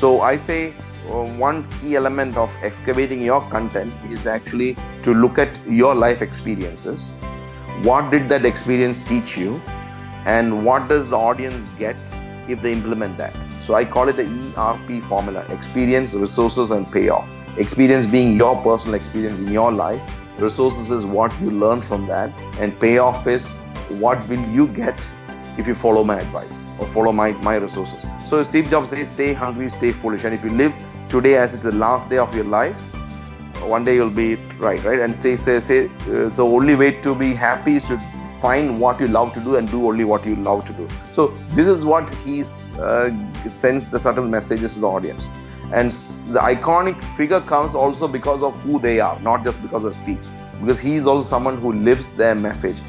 So I say uh, one key element of excavating your content is actually to look at your life experiences. What did that experience teach you? And what does the audience get if they implement that? So I call it the ERP formula experience, resources, and payoff. Experience being your personal experience in your life, resources is what you learn from that, and payoff is what will you get if you follow my advice or follow my, my resources. So Steve Jobs says, stay hungry, stay foolish. And if you live today as it's the last day of your life, one day you'll be right, right? And say, say, say, uh, so only way to be happy is to find what you love to do and do only what you love to do. So this is what he uh, sends the subtle messages to the audience. And the iconic figure comes also because of who they are, not just because of speech. Because he is also someone who lives their message.